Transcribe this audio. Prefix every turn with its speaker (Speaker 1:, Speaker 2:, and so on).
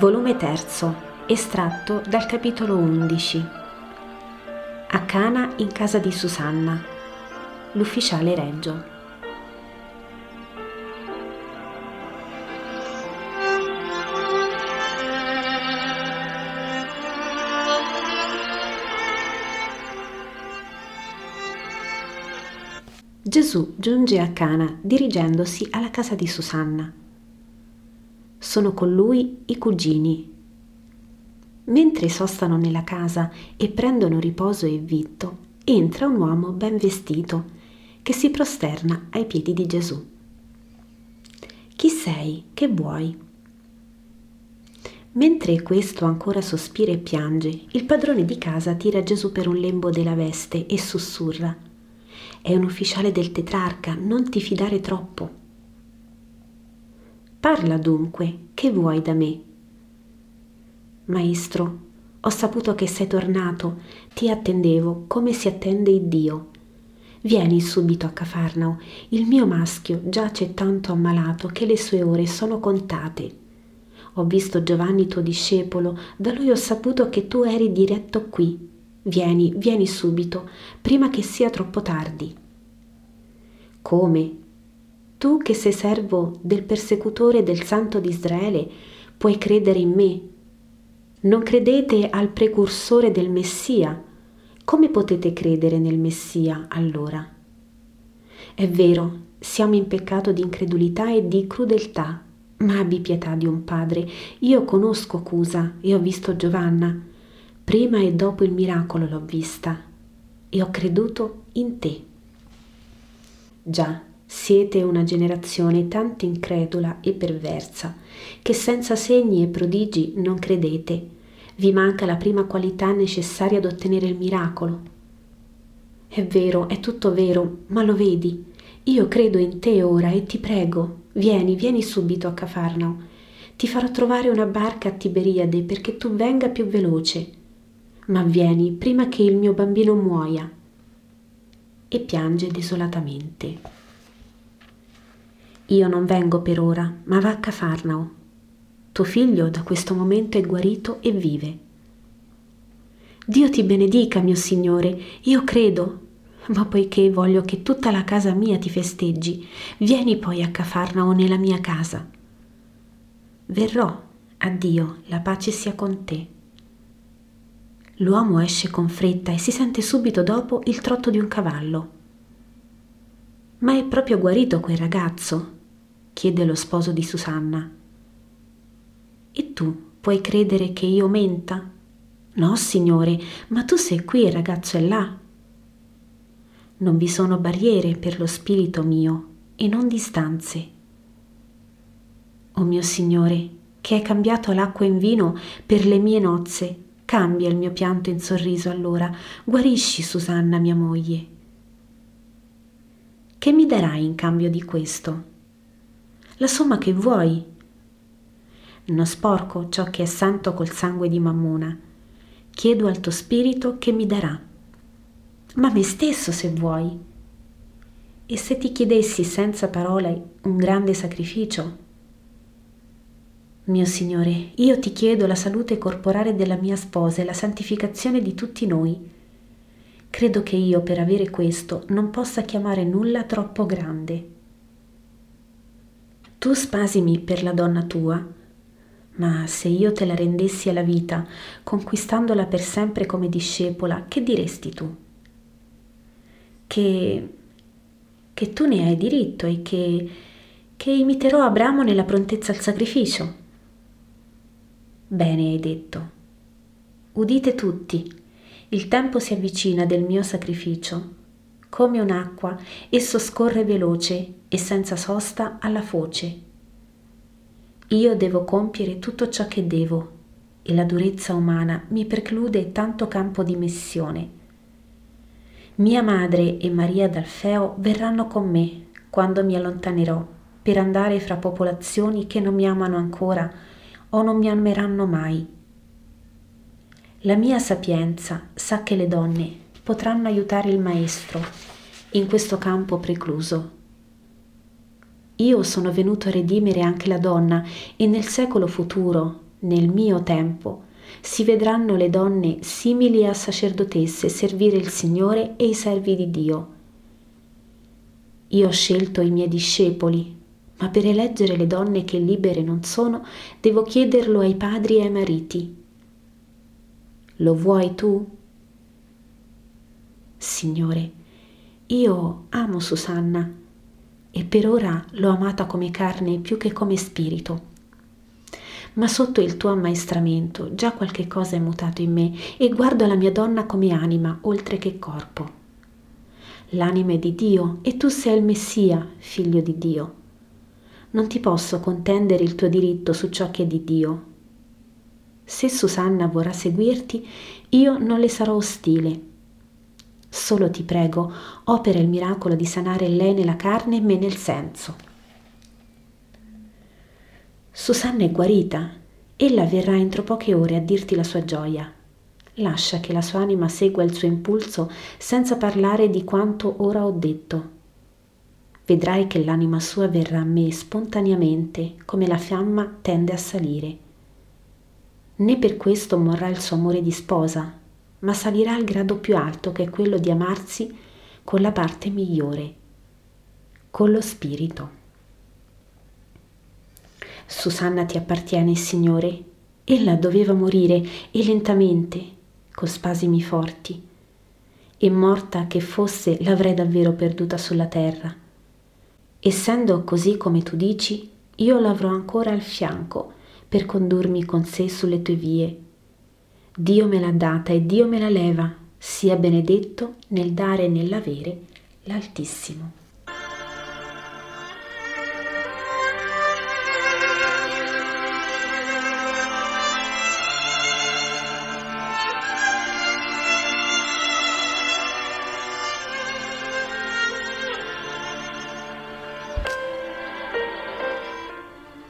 Speaker 1: Volume 3, estratto dal capitolo 11. A Cana in casa di Susanna. L'ufficiale reggio. Gesù giunge a Cana dirigendosi alla casa di Susanna. Sono con lui i cugini. Mentre sostano nella casa e prendono riposo e vitto, entra un uomo ben vestito che si prosterna ai piedi di Gesù. Chi sei? Che vuoi? Mentre questo ancora sospira e piange, il padrone di casa tira Gesù per un lembo della veste e sussurra. È un ufficiale del tetrarca, non ti fidare troppo. Parla dunque, che vuoi da me? Maestro, ho saputo che sei tornato, ti attendevo come si attende il Dio. Vieni subito a Cafarnao, il mio maschio giace tanto ammalato che le sue ore sono contate. Ho visto Giovanni tuo discepolo, da lui ho saputo che tu eri diretto qui. Vieni, vieni subito, prima che sia troppo tardi. Come? Tu che sei servo del persecutore del Santo di Israele, puoi credere in me. Non credete al precursore del Messia. Come potete credere nel Messia allora? È vero, siamo in peccato di incredulità e di crudeltà, ma abbi pietà di un padre. Io conosco Cusa e ho visto Giovanna. Prima e dopo il miracolo l'ho vista e ho creduto in te. Già, siete una generazione tanto incredula e perversa che senza segni e prodigi non credete. Vi manca la prima qualità necessaria ad ottenere il miracolo. È vero, è tutto vero, ma lo vedi. Io credo in te ora e ti prego, vieni, vieni subito a Cafarnao. Ti farò trovare una barca a Tiberiade perché tu venga più veloce. Ma vieni prima che il mio bambino muoia. E piange desolatamente. Io non vengo per ora, ma va a Cafarnao. Tuo figlio da questo momento è guarito e vive. Dio ti benedica, mio Signore, io credo, ma poiché voglio che tutta la casa mia ti festeggi, vieni poi a Cafarnao nella mia casa. Verrò, addio, la pace sia con te. L'uomo esce con fretta e si sente subito dopo il trotto di un cavallo. Ma è proprio guarito quel ragazzo, chiede lo sposo di Susanna. E tu puoi credere che io menta? No, signore, ma tu sei qui e il ragazzo è là. Non vi sono barriere per lo spirito mio e non distanze. O mio Signore, che hai cambiato l'acqua in vino per le mie nozze, cambia il mio pianto in sorriso allora, guarisci Susanna mia moglie. Che mi darai in cambio di questo? La somma che vuoi. Non sporco ciò che è santo col sangue di Mammona. Chiedo al tuo spirito che mi darà. Ma me stesso se vuoi. E se ti chiedessi senza parole un grande sacrificio? Mio Signore, io ti chiedo la salute corporale della mia sposa e la santificazione di tutti noi. Credo che io per avere questo non possa chiamare nulla troppo grande. Tu spasimi per la donna tua, ma se io te la rendessi alla vita, conquistandola per sempre come discepola, che diresti tu? Che, che tu ne hai diritto e che, che imiterò Abramo nella prontezza al sacrificio? Bene hai detto. Udite tutti, il tempo si avvicina del mio sacrificio come un'acqua, esso scorre veloce e senza sosta alla foce. Io devo compiere tutto ciò che devo e la durezza umana mi preclude tanto campo di missione. Mia madre e Maria d'Alfeo verranno con me quando mi allontanerò per andare fra popolazioni che non mi amano ancora o non mi ameranno mai. La mia sapienza sa che le donne potranno aiutare il Maestro in questo campo precluso. Io sono venuto a redimere anche la donna e nel secolo futuro, nel mio tempo, si vedranno le donne simili a sacerdotesse servire il Signore e i servi di Dio. Io ho scelto i miei discepoli, ma per eleggere le donne che libere non sono, devo chiederlo ai padri e ai mariti. Lo vuoi tu? Signore, io amo Susanna e per ora l'ho amata come carne più che come spirito. Ma sotto il tuo ammaestramento già qualche cosa è mutato in me e guardo la mia donna come anima oltre che corpo. L'anima è di Dio e tu sei il Messia, figlio di Dio. Non ti posso contendere il tuo diritto su ciò che è di Dio. Se Susanna vorrà seguirti, io non le sarò ostile Solo ti prego, opera il miracolo di sanare lei nella carne e me nel senso. Susanna è guarita. Ella verrà entro poche ore a dirti la sua gioia. Lascia che la sua anima segua il suo impulso senza parlare di quanto ora ho detto. Vedrai che l'anima sua verrà a me spontaneamente, come la fiamma tende a salire. Né per questo morrà il suo amore di sposa, ma salirà al grado più alto che è quello di amarsi con la parte migliore, con lo spirito. Susanna ti appartiene, Signore. Ella doveva morire e lentamente, con spasimi forti. E morta che fosse, l'avrei davvero perduta sulla terra. Essendo così come tu dici, io l'avrò ancora al fianco per condurmi con sé sulle tue vie Dio me l'ha data e Dio me la leva, sia benedetto nel dare e nell'avere l'Altissimo.